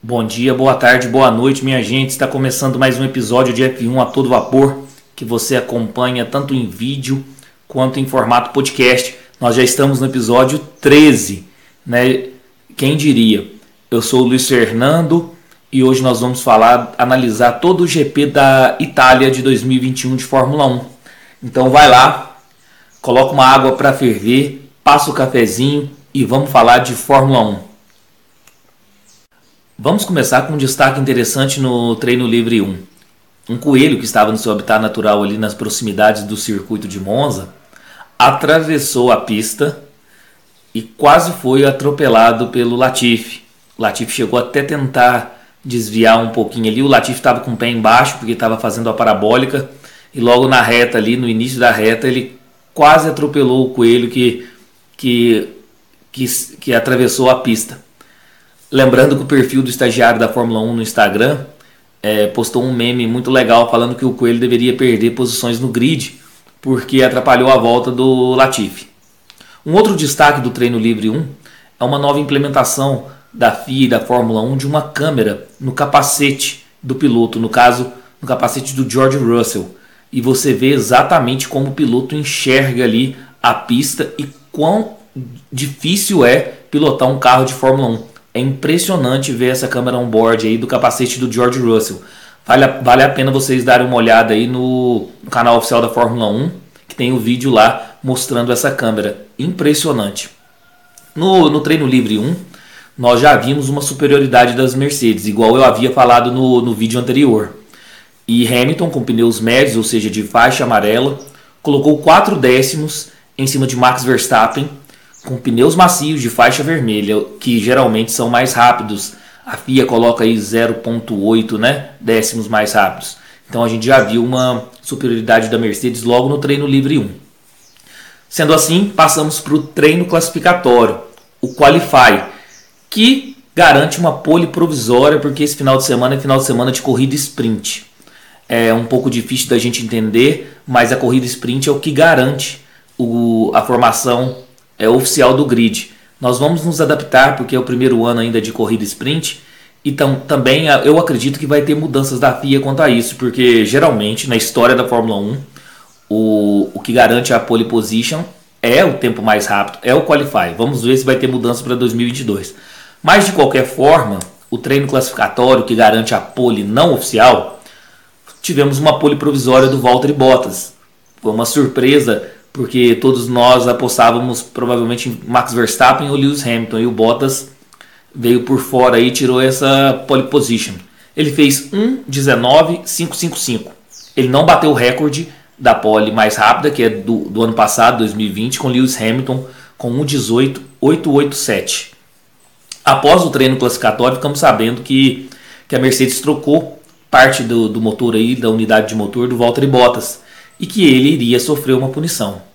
Bom dia, boa tarde, boa noite, minha gente. Está começando mais um episódio de F1 a todo vapor que você acompanha tanto em vídeo quanto em formato podcast. Nós já estamos no episódio 13, né? Quem diria? Eu sou o Luiz Fernando e hoje nós vamos falar, analisar todo o GP da Itália de 2021 de Fórmula 1. Então vai lá, coloca uma água para ferver, passa o cafezinho e vamos falar de Fórmula 1. Vamos começar com um destaque interessante no treino livre 1. Um coelho que estava no seu habitat natural ali nas proximidades do circuito de Monza atravessou a pista e quase foi atropelado pelo Latifi. Latifi chegou até tentar desviar um pouquinho ali. O Latifi estava com o pé embaixo porque estava fazendo a parabólica e logo na reta ali, no início da reta, ele quase atropelou o coelho que, que, que, que atravessou a pista. Lembrando que o perfil do estagiário da Fórmula 1 no Instagram é, postou um meme muito legal falando que o Coelho deveria perder posições no grid porque atrapalhou a volta do Latifi. Um outro destaque do treino livre 1 é uma nova implementação da FIA e da Fórmula 1 de uma câmera no capacete do piloto, no caso, no capacete do George Russell. E você vê exatamente como o piloto enxerga ali a pista e quão difícil é pilotar um carro de Fórmula 1. É impressionante ver essa câmera on-board aí do capacete do George Russell. Vale a, vale a pena vocês darem uma olhada aí no, no canal oficial da Fórmula 1, que tem o um vídeo lá mostrando essa câmera. Impressionante. No, no treino livre 1, nós já vimos uma superioridade das Mercedes, igual eu havia falado no, no vídeo anterior. E Hamilton, com pneus médios, ou seja, de faixa amarela, colocou 4 décimos em cima de Max Verstappen com pneus macios de faixa vermelha, que geralmente são mais rápidos. A FIA coloca aí 0.8 né, décimos mais rápidos. Então a gente já viu uma superioridade da Mercedes logo no treino livre 1. Sendo assim, passamos para o treino classificatório, o Qualify, que garante uma pole provisória, porque esse final de semana é final de semana de corrida sprint. É um pouco difícil da gente entender, mas a corrida sprint é o que garante o, a formação é, oficial do grid. Nós vamos nos adaptar porque é o primeiro ano ainda de corrida sprint. Então também eu acredito que vai ter mudanças da FIA quanto a isso, porque geralmente na história da Fórmula 1 o, o que garante a pole position é o tempo mais rápido, é o qualify. Vamos ver se vai ter mudança para 2022. Mas de qualquer forma, o treino classificatório que garante a pole não oficial, tivemos uma pole provisória do Valtteri Bottas. Foi uma surpresa porque todos nós apostávamos provavelmente em Max Verstappen ou Lewis Hamilton e o Bottas veio por fora e tirou essa pole position. Ele fez 1:19.555. Ele não bateu o recorde da pole mais rápida, que é do, do ano passado, 2020, com Lewis Hamilton com 1:18.887. Após o treino classificatório, ficamos sabendo que, que a Mercedes trocou parte do, do motor aí, da unidade de motor do Valtteri Bottas e que ele iria sofrer uma punição.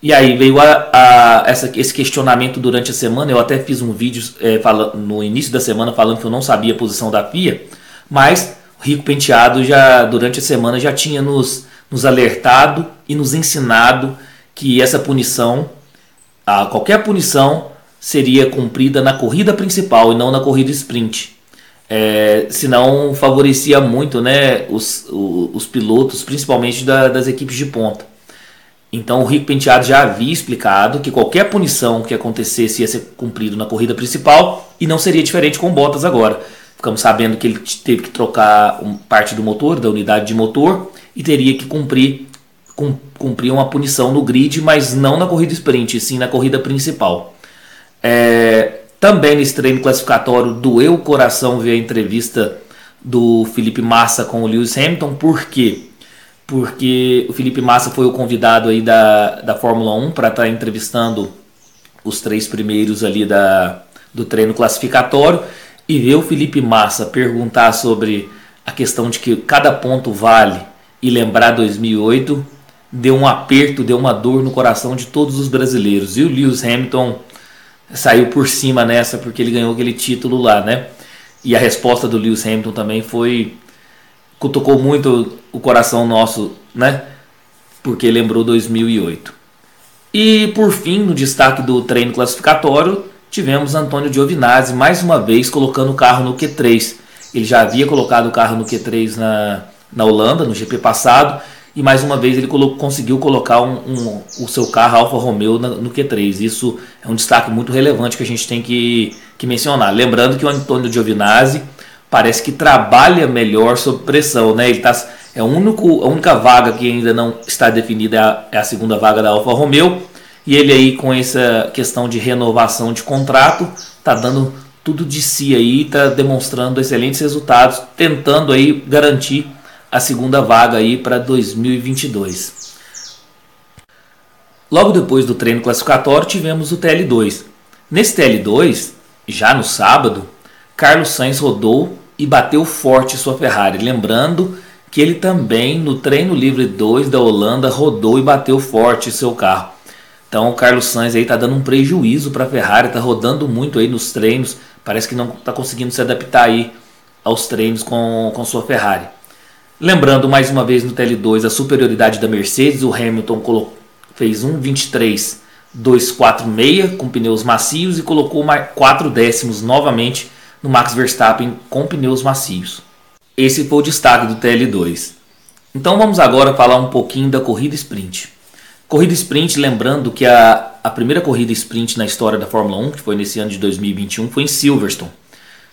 E aí veio a, a, essa, esse questionamento durante a semana. Eu até fiz um vídeo é, fala, no início da semana falando que eu não sabia a posição da FIA, mas o Rico Penteado já durante a semana já tinha nos, nos alertado e nos ensinado que essa punição, a, qualquer punição, seria cumprida na corrida principal e não na corrida sprint. É, senão favorecia muito né, os, os, os pilotos, principalmente da, das equipes de ponta. Então o Rico Penteado já havia explicado que qualquer punição que acontecesse ia ser cumprido na corrida principal e não seria diferente com Bottas agora. Ficamos sabendo que ele teve que trocar parte do motor, da unidade de motor, e teria que cumprir, cum, cumprir uma punição no grid, mas não na corrida sprint, sim na corrida principal. É, também nesse treino classificatório doeu o coração ver a entrevista do Felipe Massa com o Lewis Hamilton, por quê? Porque o Felipe Massa foi o convidado aí da, da Fórmula 1 para estar tá entrevistando os três primeiros ali da, do treino classificatório e ver o Felipe Massa perguntar sobre a questão de que cada ponto vale e lembrar 2008 deu um aperto, deu uma dor no coração de todos os brasileiros. E o Lewis Hamilton saiu por cima nessa porque ele ganhou aquele título lá, né? E a resposta do Lewis Hamilton também foi cutucou muito o coração nosso, né? Porque lembrou 2008. E por fim, no destaque do treino classificatório, tivemos Antônio Giovinazzi mais uma vez colocando o carro no Q3. Ele já havia colocado o carro no Q3 na, na Holanda, no GP passado, e mais uma vez ele conseguiu colocar um, um, o seu carro Alfa Romeo na, no Q3. Isso é um destaque muito relevante que a gente tem que, que mencionar. Lembrando que o Antônio Giovinazzi parece que trabalha melhor sob pressão, né? Ele tá, é único, a única vaga que ainda não está definida é a, é a segunda vaga da Alfa Romeo. E ele aí com essa questão de renovação de contrato, tá dando tudo de si aí, tá demonstrando excelentes resultados, tentando aí garantir a segunda vaga aí para 2022. Logo depois do treino classificatório tivemos o TL2. Nesse TL2, já no sábado, Carlos Sainz rodou e bateu forte sua Ferrari, lembrando que ele também no treino livre 2 da Holanda rodou e bateu forte seu carro. Então o Carlos Sainz aí tá dando um prejuízo para a Ferrari, tá rodando muito aí nos treinos, parece que não está conseguindo se adaptar aí aos treinos com, com sua Ferrari. Lembrando mais uma vez no TL2 a superioridade da Mercedes, o Hamilton fez 1.23.246 com pneus macios e colocou 4 décimos novamente no Max Verstappen com pneus macios. Esse foi o destaque do TL2. Então vamos agora falar um pouquinho da corrida sprint. Corrida sprint, lembrando que a, a primeira corrida sprint na história da Fórmula 1, que foi nesse ano de 2021, foi em Silverstone.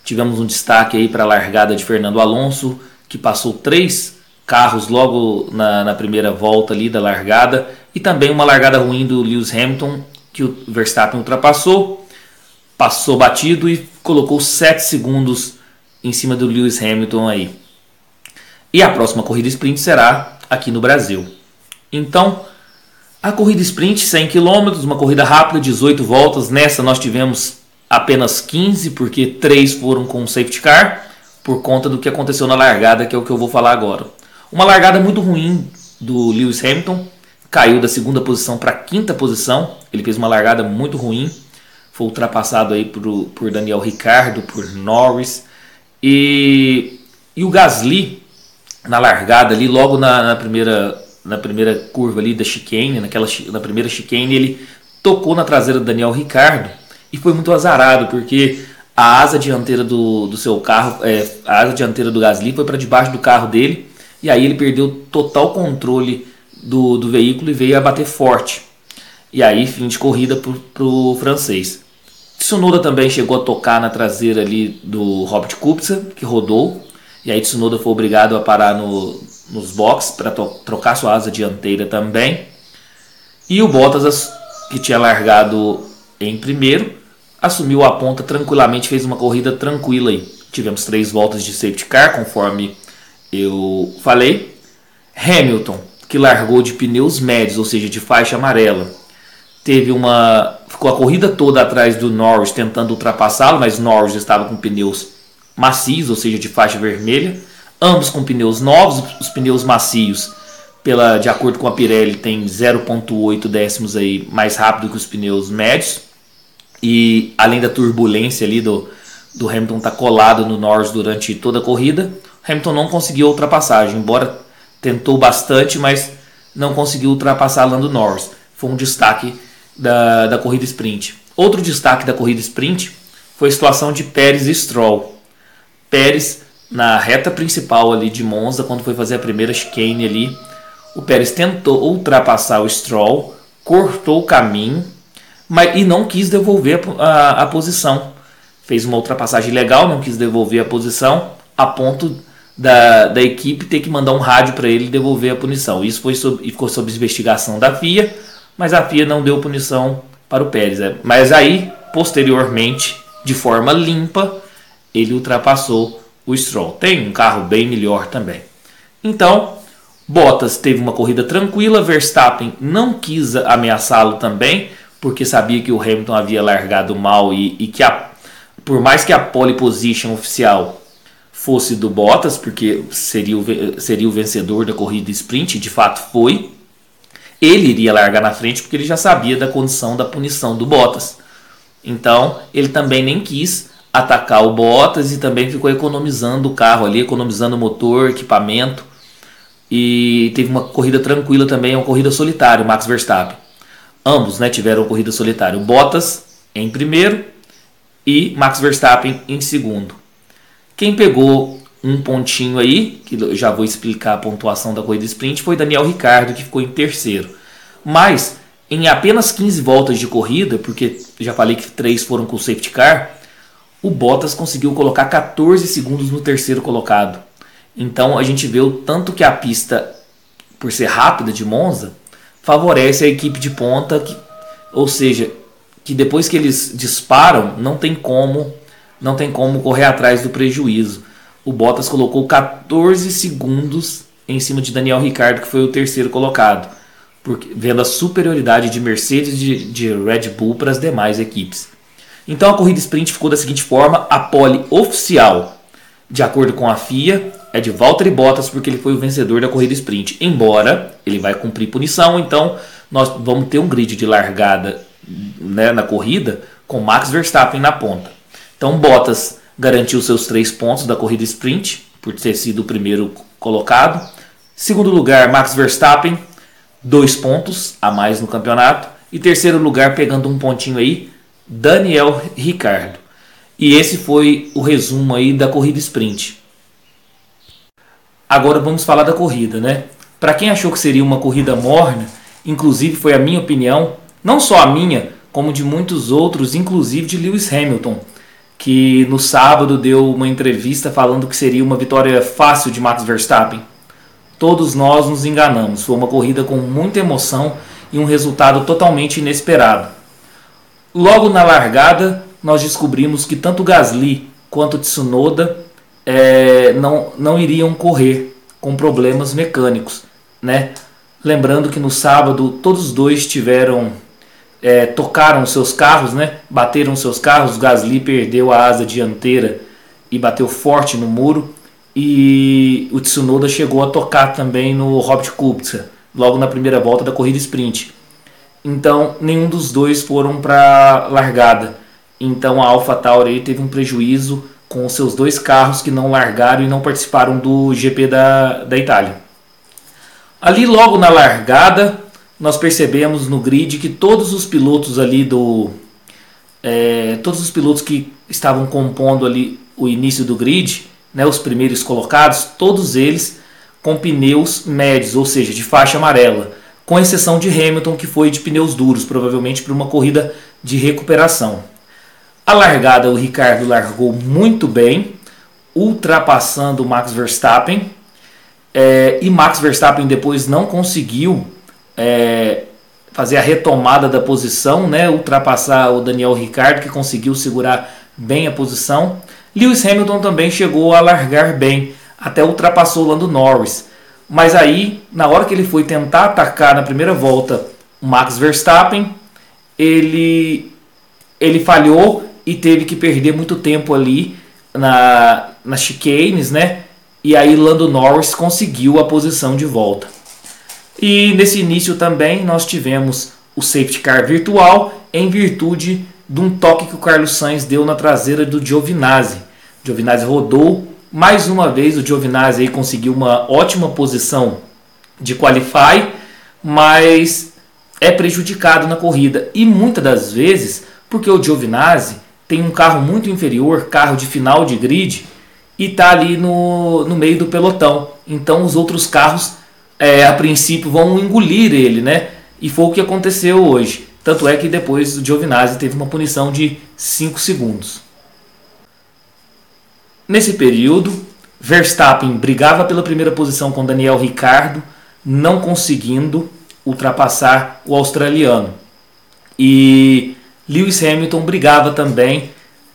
Tivemos um destaque aí para a largada de Fernando Alonso, que passou três carros logo na, na, primeira volta ali da largada, e também uma largada ruim do Lewis Hamilton, que o Verstappen ultrapassou, passou batido e colocou 7 segundos em cima do Lewis Hamilton aí. E a próxima corrida sprint será aqui no Brasil. Então, a corrida sprint, 100 km, uma corrida rápida, 18 voltas. Nessa nós tivemos apenas 15, porque 3 foram com safety car, por conta do que aconteceu na largada, que é o que eu vou falar agora. Uma largada muito ruim do Lewis Hamilton, caiu da segunda posição para a quinta posição. Ele fez uma largada muito ruim, foi ultrapassado aí por, por Daniel Ricardo, por Norris. E, e o Gasly, na largada ali, logo na, na primeira na primeira curva ali da chicane, naquela, na primeira chicane, ele tocou na traseira do Daniel Ricardo e foi muito azarado, porque a asa dianteira do, do seu carro, é, a asa dianteira do Gasly foi para debaixo do carro dele e aí ele perdeu total controle do, do veículo e veio a bater forte. E aí, fim de corrida para o francês. Tsunoda também chegou a tocar na traseira ali do Robert Kubica, que rodou. E aí Tsunoda foi obrigado a parar no, nos boxes para trocar sua asa dianteira também. E o Bottas, que tinha largado em primeiro, assumiu a ponta tranquilamente, fez uma corrida tranquila aí. Tivemos três voltas de safety car, conforme eu falei. Hamilton, que largou de pneus médios, ou seja, de faixa amarela, teve uma ficou a corrida toda atrás do Norris tentando ultrapassá-lo, mas Norris estava com pneus macios, ou seja, de faixa vermelha ambos com pneus novos, os pneus macios, pela, de acordo com a Pirelli, tem 0.8 décimos aí mais rápido que os pneus médios. E além da turbulência ali do, do Hamilton estar tá colado no Norris durante toda a corrida, Hamilton não conseguiu ultrapassagem, embora tentou bastante, mas não conseguiu ultrapassar Lando Norris. Foi um destaque da, da corrida sprint. Outro destaque da corrida sprint foi a situação de Pérez e Stroll. Pérez na reta principal ali de Monza, quando foi fazer a primeira chicane ali, o Pérez tentou ultrapassar o Stroll, cortou o caminho, mas e não quis devolver a, a, a posição. Fez uma ultrapassagem legal, não quis devolver a posição, a ponto da, da equipe ter que mandar um rádio para ele devolver a punição. Isso foi sob, ficou sob investigação da FIA, mas a FIA não deu punição para o Pérez. Né? Mas aí, posteriormente, de forma limpa, ele ultrapassou o Stroll. Tem um carro bem melhor também. Então, Bottas teve uma corrida tranquila, Verstappen não quis ameaçá-lo também, porque sabia que o Hamilton havia largado mal e, e que a, por mais que a pole position oficial fosse do Bottas, porque seria o, seria o vencedor da corrida sprint, de fato foi, ele iria largar na frente porque ele já sabia da condição da punição do Bottas. Então, ele também nem quis atacar o Bottas e também ficou economizando o carro ali, economizando motor, equipamento. E teve uma corrida tranquila também, uma corrida solitária, o Max Verstappen. Ambos né, tiveram corrida solitária. O Bottas em primeiro e Max Verstappen em segundo. Quem pegou um pontinho aí, que já vou explicar a pontuação da corrida sprint, foi Daniel Ricardo, que ficou em terceiro. Mas em apenas 15 voltas de corrida, porque já falei que três foram com o safety car, o Bottas conseguiu colocar 14 segundos no terceiro colocado. Então a gente vê o tanto que a pista, por ser rápida de Monza, favorece a equipe de ponta, que, ou seja, que depois que eles disparam, não tem como, não tem como correr atrás do prejuízo. O Bottas colocou 14 segundos em cima de Daniel Ricciardo, que foi o terceiro colocado, porque, vendo a superioridade de Mercedes de, de Red Bull para as demais equipes. Então a corrida sprint ficou da seguinte forma: a pole oficial, de acordo com a FIA, é de Valtteri Bottas porque ele foi o vencedor da corrida sprint. Embora ele vai cumprir punição, então nós vamos ter um grid de largada né, na corrida com Max Verstappen na ponta. Então Bottas garantiu seus três pontos da corrida sprint por ter sido o primeiro colocado. Segundo lugar, Max Verstappen, dois pontos a mais no campeonato. E terceiro lugar, pegando um pontinho aí, Daniel Ricardo. E esse foi o resumo aí da corrida sprint. Agora vamos falar da corrida, né? Para quem achou que seria uma corrida morna, inclusive foi a minha opinião, não só a minha, como de muitos outros, inclusive de Lewis Hamilton, que no sábado deu uma entrevista falando que seria uma vitória fácil de Max Verstappen. Todos nós nos enganamos, foi uma corrida com muita emoção e um resultado totalmente inesperado. Logo na largada, nós descobrimos que tanto Gasly quanto Tsunoda é, não, não iriam correr com problemas mecânicos. Né? Lembrando que no sábado todos os dois tiveram é, tocaram seus carros, né? bateram seus carros. Gasly perdeu a asa dianteira e bateu forte no muro. E o Tsunoda chegou a tocar também no Robert Kubica, logo na primeira volta da corrida sprint. Então, nenhum dos dois foram para largada. Então, a AlphaTauri teve um prejuízo com seus dois carros que não largaram e não participaram do GP da, da Itália. Ali, logo na largada, nós percebemos no grid que todos os pilotos ali do. É, todos os pilotos que estavam compondo ali o início do grid, né, os primeiros colocados, todos eles com pneus médios, ou seja, de faixa amarela com exceção de Hamilton, que foi de pneus duros, provavelmente para uma corrida de recuperação. A largada, o Ricardo largou muito bem, ultrapassando Max Verstappen, é, e Max Verstappen depois não conseguiu é, fazer a retomada da posição, né, ultrapassar o Daniel Ricciardo, que conseguiu segurar bem a posição. Lewis Hamilton também chegou a largar bem, até ultrapassou o Lando Norris. Mas aí, na hora que ele foi tentar atacar na primeira volta o Max Verstappen, ele, ele falhou e teve que perder muito tempo ali na, nas chicanes, né? E aí Lando Norris conseguiu a posição de volta. E nesse início também nós tivemos o safety car virtual em virtude de um toque que o Carlos Sainz deu na traseira do Giovinazzi. Giovinazzi rodou mais uma vez o Giovinazzi aí conseguiu uma ótima posição de qualify, mas é prejudicado na corrida e muitas das vezes porque o Giovinazzi tem um carro muito inferior, carro de final de grid, e está ali no, no meio do pelotão. Então os outros carros, é, a princípio, vão engolir ele, né? E foi o que aconteceu hoje. Tanto é que depois o Giovinazzi teve uma punição de 5 segundos. Nesse período, Verstappen brigava pela primeira posição com Daniel Ricciardo, não conseguindo ultrapassar o australiano. E Lewis Hamilton brigava também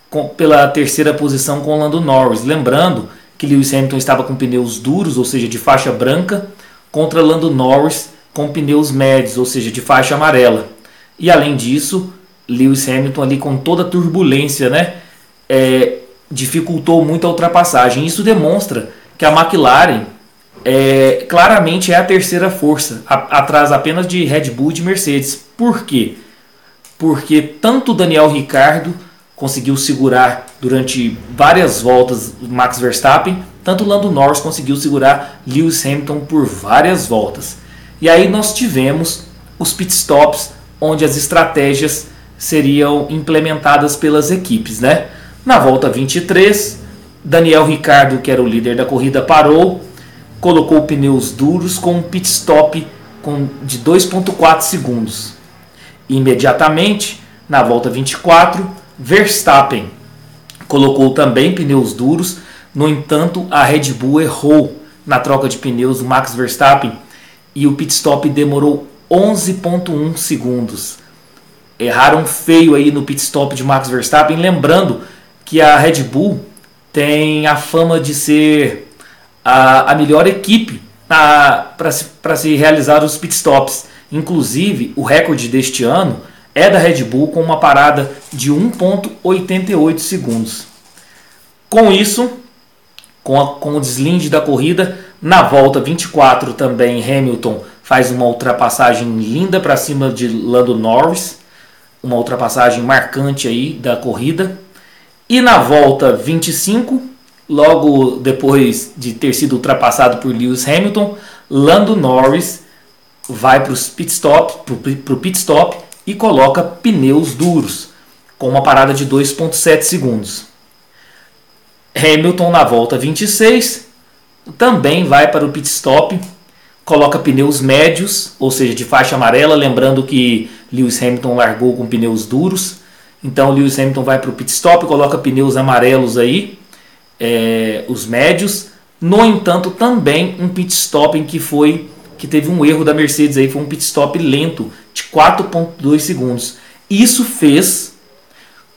com, pela terceira posição com Lando Norris. Lembrando que Lewis Hamilton estava com pneus duros, ou seja, de faixa branca, contra Lando Norris com pneus médios, ou seja, de faixa amarela. E além disso, Lewis Hamilton ali com toda a turbulência, né? É, dificultou muito a ultrapassagem. Isso demonstra que a McLaren é, claramente é a terceira força, a, atrás apenas de Red Bull e de Mercedes. Por quê? Porque tanto Daniel Ricardo conseguiu segurar durante várias voltas Max Verstappen, tanto Lando Norris conseguiu segurar Lewis Hamilton por várias voltas. E aí nós tivemos os pitstops, onde as estratégias seriam implementadas pelas equipes, né? Na volta 23, Daniel Ricardo, que era o líder da corrida, parou, colocou pneus duros com um pit stop de 2.4 segundos. Imediatamente, na volta 24, Verstappen colocou também pneus duros, no entanto, a Red Bull errou na troca de pneus do Max Verstappen e o pit stop demorou 11.1 segundos. Erraram feio aí no pit stop de Max Verstappen, lembrando que a Red Bull tem a fama de ser a, a melhor equipe para se, se realizar os pit stops. Inclusive, o recorde deste ano é da Red Bull com uma parada de 1,88 segundos. Com isso, com, a, com o deslinde da corrida, na volta 24 também Hamilton faz uma ultrapassagem linda para cima de Lando Norris, uma ultrapassagem marcante aí da corrida. E na volta 25, logo depois de ter sido ultrapassado por Lewis Hamilton, Lando Norris vai para o pit stop, pro pit stop e coloca pneus duros, com uma parada de 2,7 segundos. Hamilton na volta 26 também vai para o pit stop, coloca pneus médios, ou seja, de faixa amarela, lembrando que Lewis Hamilton largou com pneus duros. Então Lewis Hamilton vai para o pit stop, coloca pneus amarelos aí, é, os médios. No entanto, também um pit stop em que foi que teve um erro da Mercedes aí, foi um pit stop lento de 4.2 segundos. Isso fez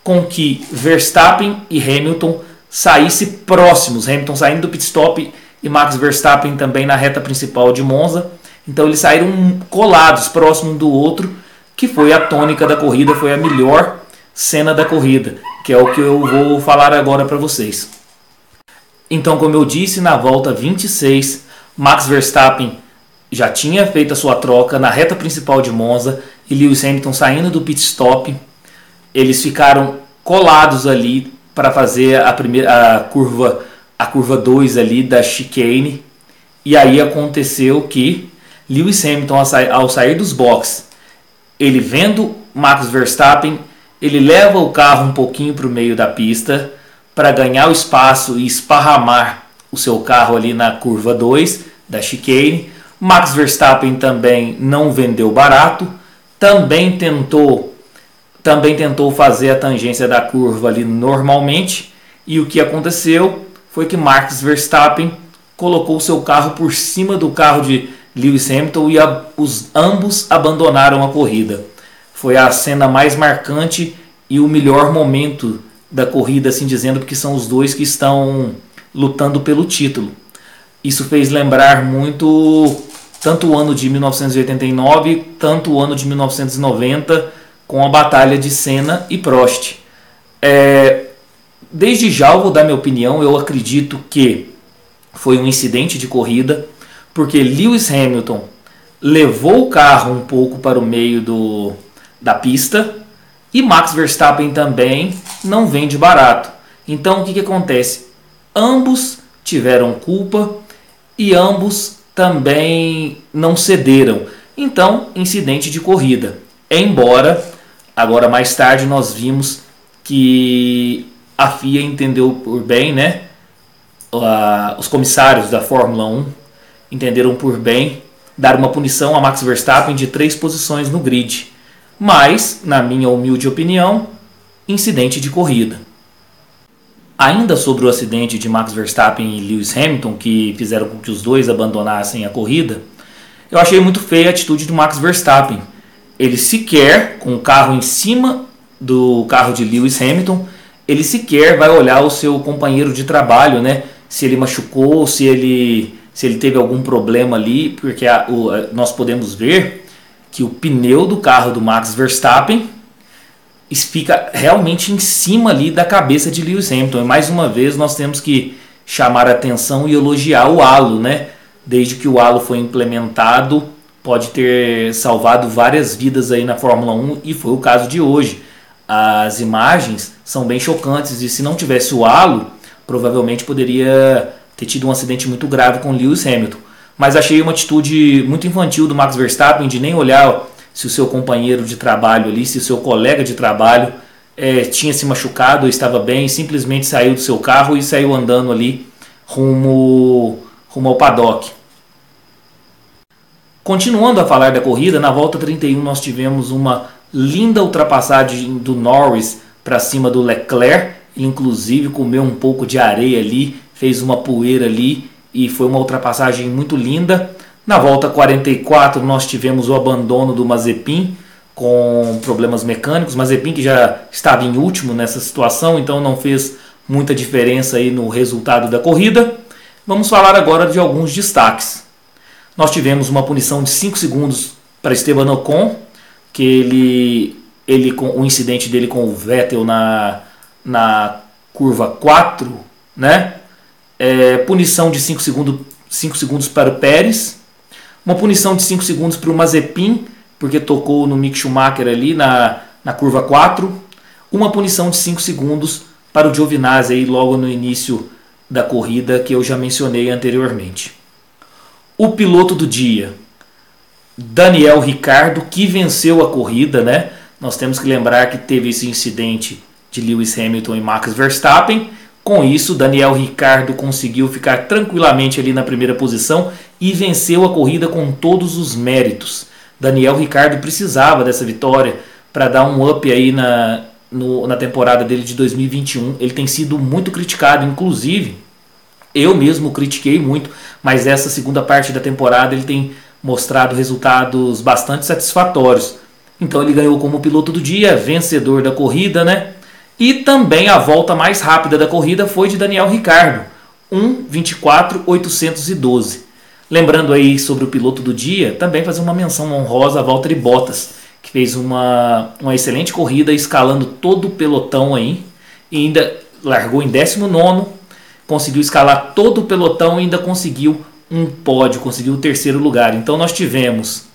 com que Verstappen e Hamilton saíssem próximos, Hamilton saindo do pit stop e Max Verstappen também na reta principal de Monza. Então eles saíram colados, próximo um do outro, que foi a tônica da corrida, foi a melhor cena da corrida, que é o que eu vou falar agora para vocês. Então, como eu disse, na volta 26, Max Verstappen já tinha feito a sua troca na reta principal de Monza e Lewis Hamilton saindo do pit stop. Eles ficaram colados ali para fazer a primeira a curva a curva 2 ali da chicane. E aí aconteceu que Lewis Hamilton ao sair dos boxes, ele vendo Max Verstappen, ele leva o carro um pouquinho para o meio da pista para ganhar o espaço e esparramar o seu carro ali na curva 2 da chicane Max Verstappen também não vendeu barato, também tentou também tentou fazer a tangência da curva ali normalmente, e o que aconteceu foi que Max Verstappen colocou seu carro por cima do carro de Lewis Hamilton e a, os ambos abandonaram a corrida. Foi a cena mais marcante e o melhor momento da corrida, assim dizendo, porque são os dois que estão lutando pelo título. Isso fez lembrar muito tanto o ano de 1989, tanto o ano de 1990, com a batalha de Senna e Prost. É, desde já eu vou dar minha opinião, eu acredito que foi um incidente de corrida, porque Lewis Hamilton levou o carro um pouco para o meio do, da pista e Max Verstappen também não vende barato. Então o que, que acontece? Ambos tiveram culpa e ambos também não cederam. Então, incidente de corrida. Embora, agora mais tarde, nós vimos que a FIA entendeu por bem, né? os comissários da Fórmula 1 entenderam por bem dar uma punição a Max Verstappen de três posições no grid. Mas, na minha humilde opinião, incidente de corrida. Ainda sobre o acidente de Max Verstappen e Lewis Hamilton, que fizeram com que os dois abandonassem a corrida, eu achei muito feia a atitude do Max Verstappen. Ele sequer, com o carro em cima do carro de Lewis Hamilton, ele sequer vai olhar o seu companheiro de trabalho, né? Se ele machucou, se ele, se ele teve algum problema ali, porque a, o, a, nós podemos ver que o pneu do carro do Max Verstappen fica realmente em cima ali da cabeça de Lewis Hamilton. E mais uma vez nós temos que chamar a atenção e elogiar o halo, né? Desde que o halo foi implementado, pode ter salvado várias vidas aí na Fórmula 1 e foi o caso de hoje. As imagens são bem chocantes e se não tivesse o halo, provavelmente poderia ter tido um acidente muito grave com Lewis Hamilton. Mas achei uma atitude muito infantil do Max Verstappen de nem olhar se o seu companheiro de trabalho ali, se o seu colega de trabalho é, tinha se machucado ou estava bem, simplesmente saiu do seu carro e saiu andando ali rumo, rumo ao paddock. Continuando a falar da corrida, na volta 31 nós tivemos uma linda ultrapassagem do Norris para cima do Leclerc, inclusive comeu um pouco de areia ali, fez uma poeira ali e foi uma ultrapassagem muito linda. Na volta 44 nós tivemos o abandono do Mazepin com problemas mecânicos. Mazepin que já estava em último nessa situação, então não fez muita diferença aí no resultado da corrida. Vamos falar agora de alguns destaques. Nós tivemos uma punição de 5 segundos para Esteban Ocon, que ele, ele com o incidente dele com o Vettel na, na curva 4, né? É, punição de 5 segundos, 5 segundos para o Pérez, uma punição de 5 segundos para o Mazepin, porque tocou no Mick Schumacher ali na, na curva 4, uma punição de 5 segundos para o Giovinazzi aí logo no início da corrida que eu já mencionei anteriormente. O piloto do dia, Daniel Ricardo, que venceu a corrida, né? Nós temos que lembrar que teve esse incidente de Lewis Hamilton e Max Verstappen. Com isso, Daniel Ricardo conseguiu ficar tranquilamente ali na primeira posição e venceu a corrida com todos os méritos. Daniel Ricardo precisava dessa vitória para dar um up aí na, no, na temporada dele de 2021. Ele tem sido muito criticado, inclusive eu mesmo critiquei muito, mas essa segunda parte da temporada ele tem mostrado resultados bastante satisfatórios. Então ele ganhou como piloto do dia, vencedor da corrida, né? E também a volta mais rápida da corrida foi de Daniel Ricardo, 1:24.812. Lembrando aí sobre o piloto do dia, também fazer uma menção honrosa a Valtteri Bottas, que fez uma, uma excelente corrida escalando todo o pelotão aí, e ainda largou em 19 conseguiu escalar todo o pelotão e ainda conseguiu um pódio, conseguiu o terceiro lugar. Então nós tivemos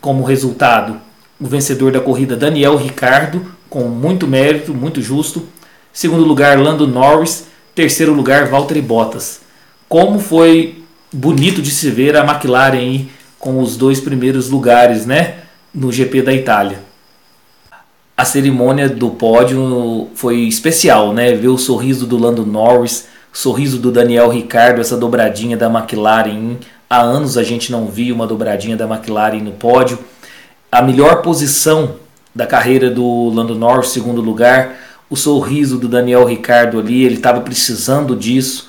como resultado o vencedor da corrida Daniel Ricardo, com muito mérito, muito justo. Segundo lugar, Lando Norris. Terceiro lugar, Valtteri Bottas. Como foi bonito de se ver a McLaren aí com os dois primeiros lugares, né, no GP da Itália. A cerimônia do pódio foi especial, né? Ver o sorriso do Lando Norris, sorriso do Daniel Ricardo, essa dobradinha da McLaren. Há anos a gente não via uma dobradinha da McLaren no pódio. A melhor posição da carreira do Lando Norris, segundo lugar. O sorriso do Daniel Ricardo ali, ele estava precisando disso,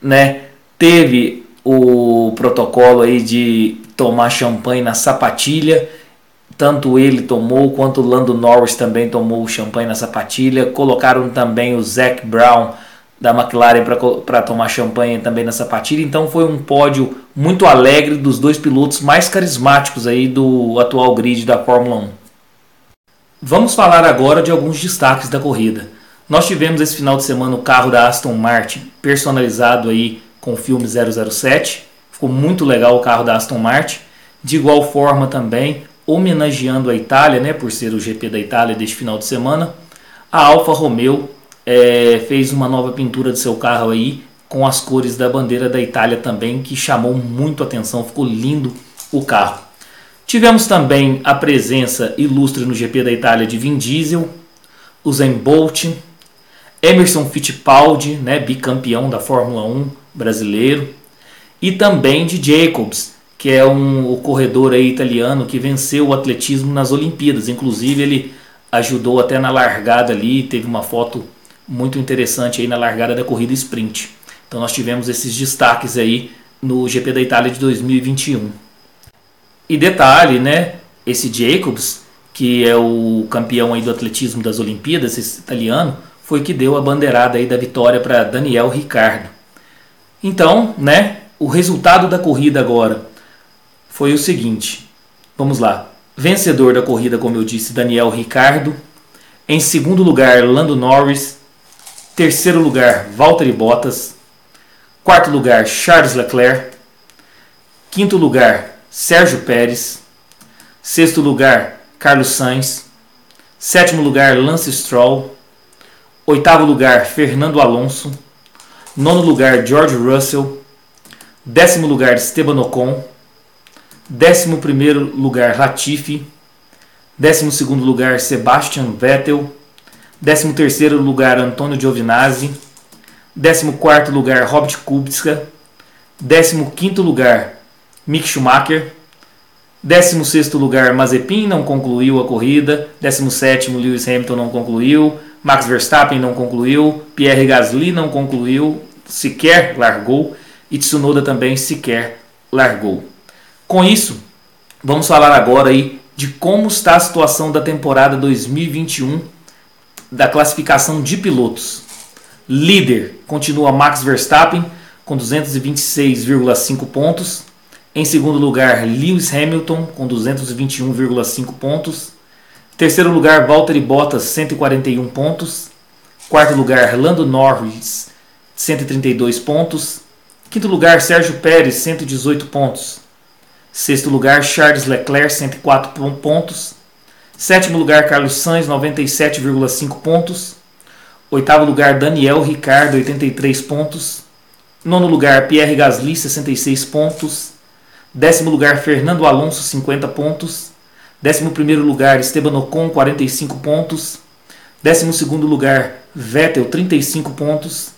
né? Teve o protocolo aí de tomar champanhe na sapatilha. Tanto ele tomou quanto o Lando Norris também tomou champanhe na sapatilha. Colocaram também o Zac Brown da McLaren para tomar champanhe também nessa partida. Então foi um pódio muito alegre dos dois pilotos mais carismáticos aí do atual grid da Fórmula 1. Vamos falar agora de alguns destaques da corrida. Nós tivemos esse final de semana o carro da Aston Martin personalizado aí com o filme 007. Ficou muito legal o carro da Aston Martin. De igual forma também homenageando a Itália, né, por ser o GP da Itália deste final de semana, a Alfa Romeo é, fez uma nova pintura de seu carro aí com as cores da bandeira da Itália também, que chamou muito atenção, ficou lindo o carro. Tivemos também a presença ilustre no GP da Itália de Vin Diesel, Usain Bolt, Emerson Fittipaldi, né, bicampeão da Fórmula 1 brasileiro, e também de Jacobs, que é um, o corredor italiano que venceu o atletismo nas Olimpíadas. Inclusive ele ajudou até na largada ali, teve uma foto muito interessante aí na largada da corrida sprint. Então nós tivemos esses destaques aí no GP da Itália de 2021. E detalhe, né? Esse Jacobs, que é o campeão aí do atletismo das Olimpíadas, esse italiano, foi que deu a bandeirada aí da vitória para Daniel Ricardo. Então, né? O resultado da corrida agora foi o seguinte. Vamos lá. Vencedor da corrida, como eu disse, Daniel Ricardo. Em segundo lugar, Lando Norris. Terceiro lugar, Valtteri Bottas. Quarto lugar, Charles Leclerc. Quinto lugar, Sérgio Pérez. Sexto lugar, Carlos Sainz. Sétimo lugar, Lance Stroll. Oitavo lugar, Fernando Alonso. Nono lugar, George Russell. Décimo lugar, Esteban Ocon. Décimo primeiro lugar, Latifi. 12 lugar Sebastian Vettel, 13 lugar Antônio Giovinazzi, 14 lugar Robert Kubica, 15 lugar Mick Schumacher, 16 lugar Mazepin não concluiu a corrida, 17 Lewis Hamilton não concluiu, Max Verstappen não concluiu, Pierre Gasly não concluiu, sequer largou. E Tsunoda também sequer largou. Com isso, vamos falar agora aí de como está a situação da temporada 2021 da classificação de pilotos. Líder continua Max Verstappen com 226,5 pontos. Em segundo lugar, Lewis Hamilton com 221,5 pontos. Terceiro lugar, Valtteri Bottas, 141 pontos. Quarto lugar, Lando Norris, 132 pontos. Quinto lugar, Sérgio Pérez, 118 pontos. Sexto lugar, Charles Leclerc, 104 pontos. Sétimo lugar, Carlos Sainz, 97,5 pontos. Oitavo lugar, Daniel Ricardo, 83 pontos. Nono lugar, Pierre Gasly, 66 pontos. Décimo lugar, Fernando Alonso, 50 pontos. Décimo primeiro lugar, Esteban Ocon, 45 pontos. Décimo segundo lugar, Vettel, 35 pontos.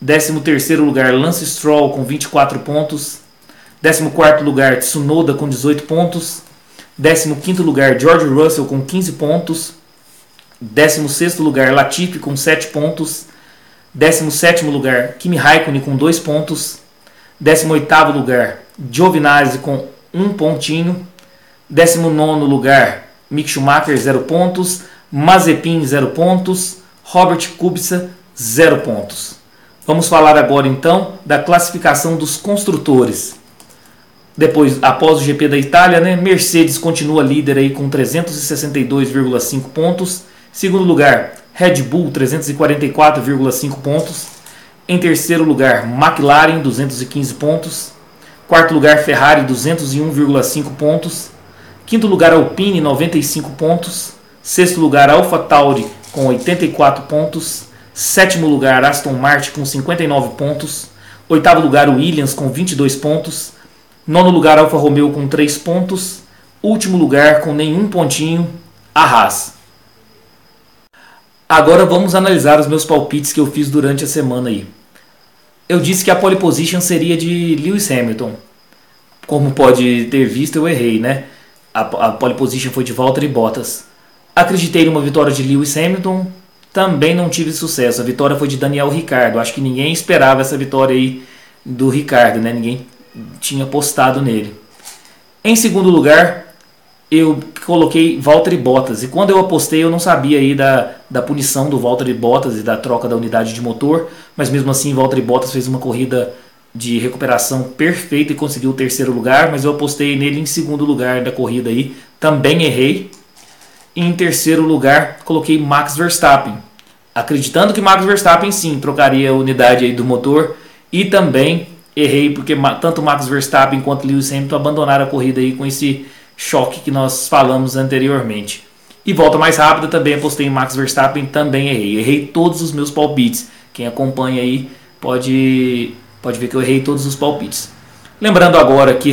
Décimo terceiro lugar, Lance Stroll, com 24 pontos. Décimo quarto lugar, Tsunoda, com 18 pontos. 15 lugar, George Russell com 15 pontos. 16 lugar, Latifi com 7 pontos. 17 lugar, Kimi Raikkonen com 2 pontos. 18 lugar, Giovinazzi com 1 pontinho. 19 lugar, Mick Schumacher 0 pontos. Mazepin 0 pontos. Robert Kubica 0 pontos. Vamos falar agora então da classificação dos construtores. Depois, após o GP da Itália, né, Mercedes continua líder aí com 362,5 pontos. Segundo lugar, Red Bull 344,5 pontos. Em terceiro lugar, McLaren 215 pontos. Quarto lugar, Ferrari 201,5 pontos. Quinto lugar, Alpine 95 pontos. Sexto lugar, AlphaTauri com 84 pontos. Sétimo lugar, Aston Martin com 59 pontos. Oitavo lugar, Williams com 22 pontos. Nono lugar, Alfa Romeo com 3 pontos. Último lugar, com nenhum pontinho, a Haas. Agora vamos analisar os meus palpites que eu fiz durante a semana aí. Eu disse que a pole position seria de Lewis Hamilton. Como pode ter visto, eu errei, né? A, a pole position foi de Valtteri Bottas. Acreditei numa vitória de Lewis Hamilton, também não tive sucesso. A vitória foi de Daniel Ricardo. Acho que ninguém esperava essa vitória aí do Ricardo, né? Ninguém tinha postado nele. Em segundo lugar, eu coloquei Valtteri Bottas. E quando eu apostei, eu não sabia aí da, da punição do Valtteri Bottas e da troca da unidade de motor. Mas mesmo assim, Valtteri Bottas fez uma corrida de recuperação perfeita e conseguiu o terceiro lugar. Mas eu apostei nele em segundo lugar da corrida aí. Também errei. E em terceiro lugar, coloquei Max Verstappen. Acreditando que Max Verstappen sim trocaria a unidade aí do motor e também errei porque tanto Max Verstappen quanto Lewis Hamilton abandonaram a corrida aí com esse choque que nós falamos anteriormente. E volta mais rápida também apostei em Max Verstappen, também errei. Errei todos os meus palpites. Quem acompanha aí pode pode ver que eu errei todos os palpites. Lembrando agora que,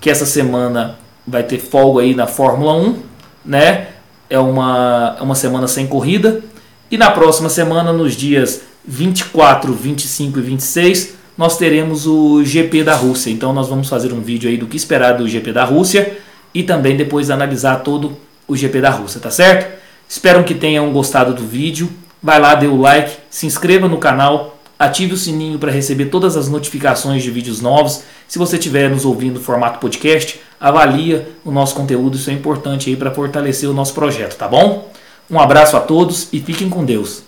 que essa semana vai ter folga aí na Fórmula 1, né? É uma, é uma semana sem corrida. E na próxima semana, nos dias 24, 25 e 26, nós teremos o GP da Rússia. Então nós vamos fazer um vídeo aí do que esperar do GP da Rússia e também depois analisar todo o GP da Rússia, tá certo? Espero que tenham gostado do vídeo. Vai lá, dê o like, se inscreva no canal, ative o sininho para receber todas as notificações de vídeos novos. Se você estiver nos ouvindo no formato podcast, avalia o nosso conteúdo, isso é importante aí para fortalecer o nosso projeto, tá bom? Um abraço a todos e fiquem com Deus.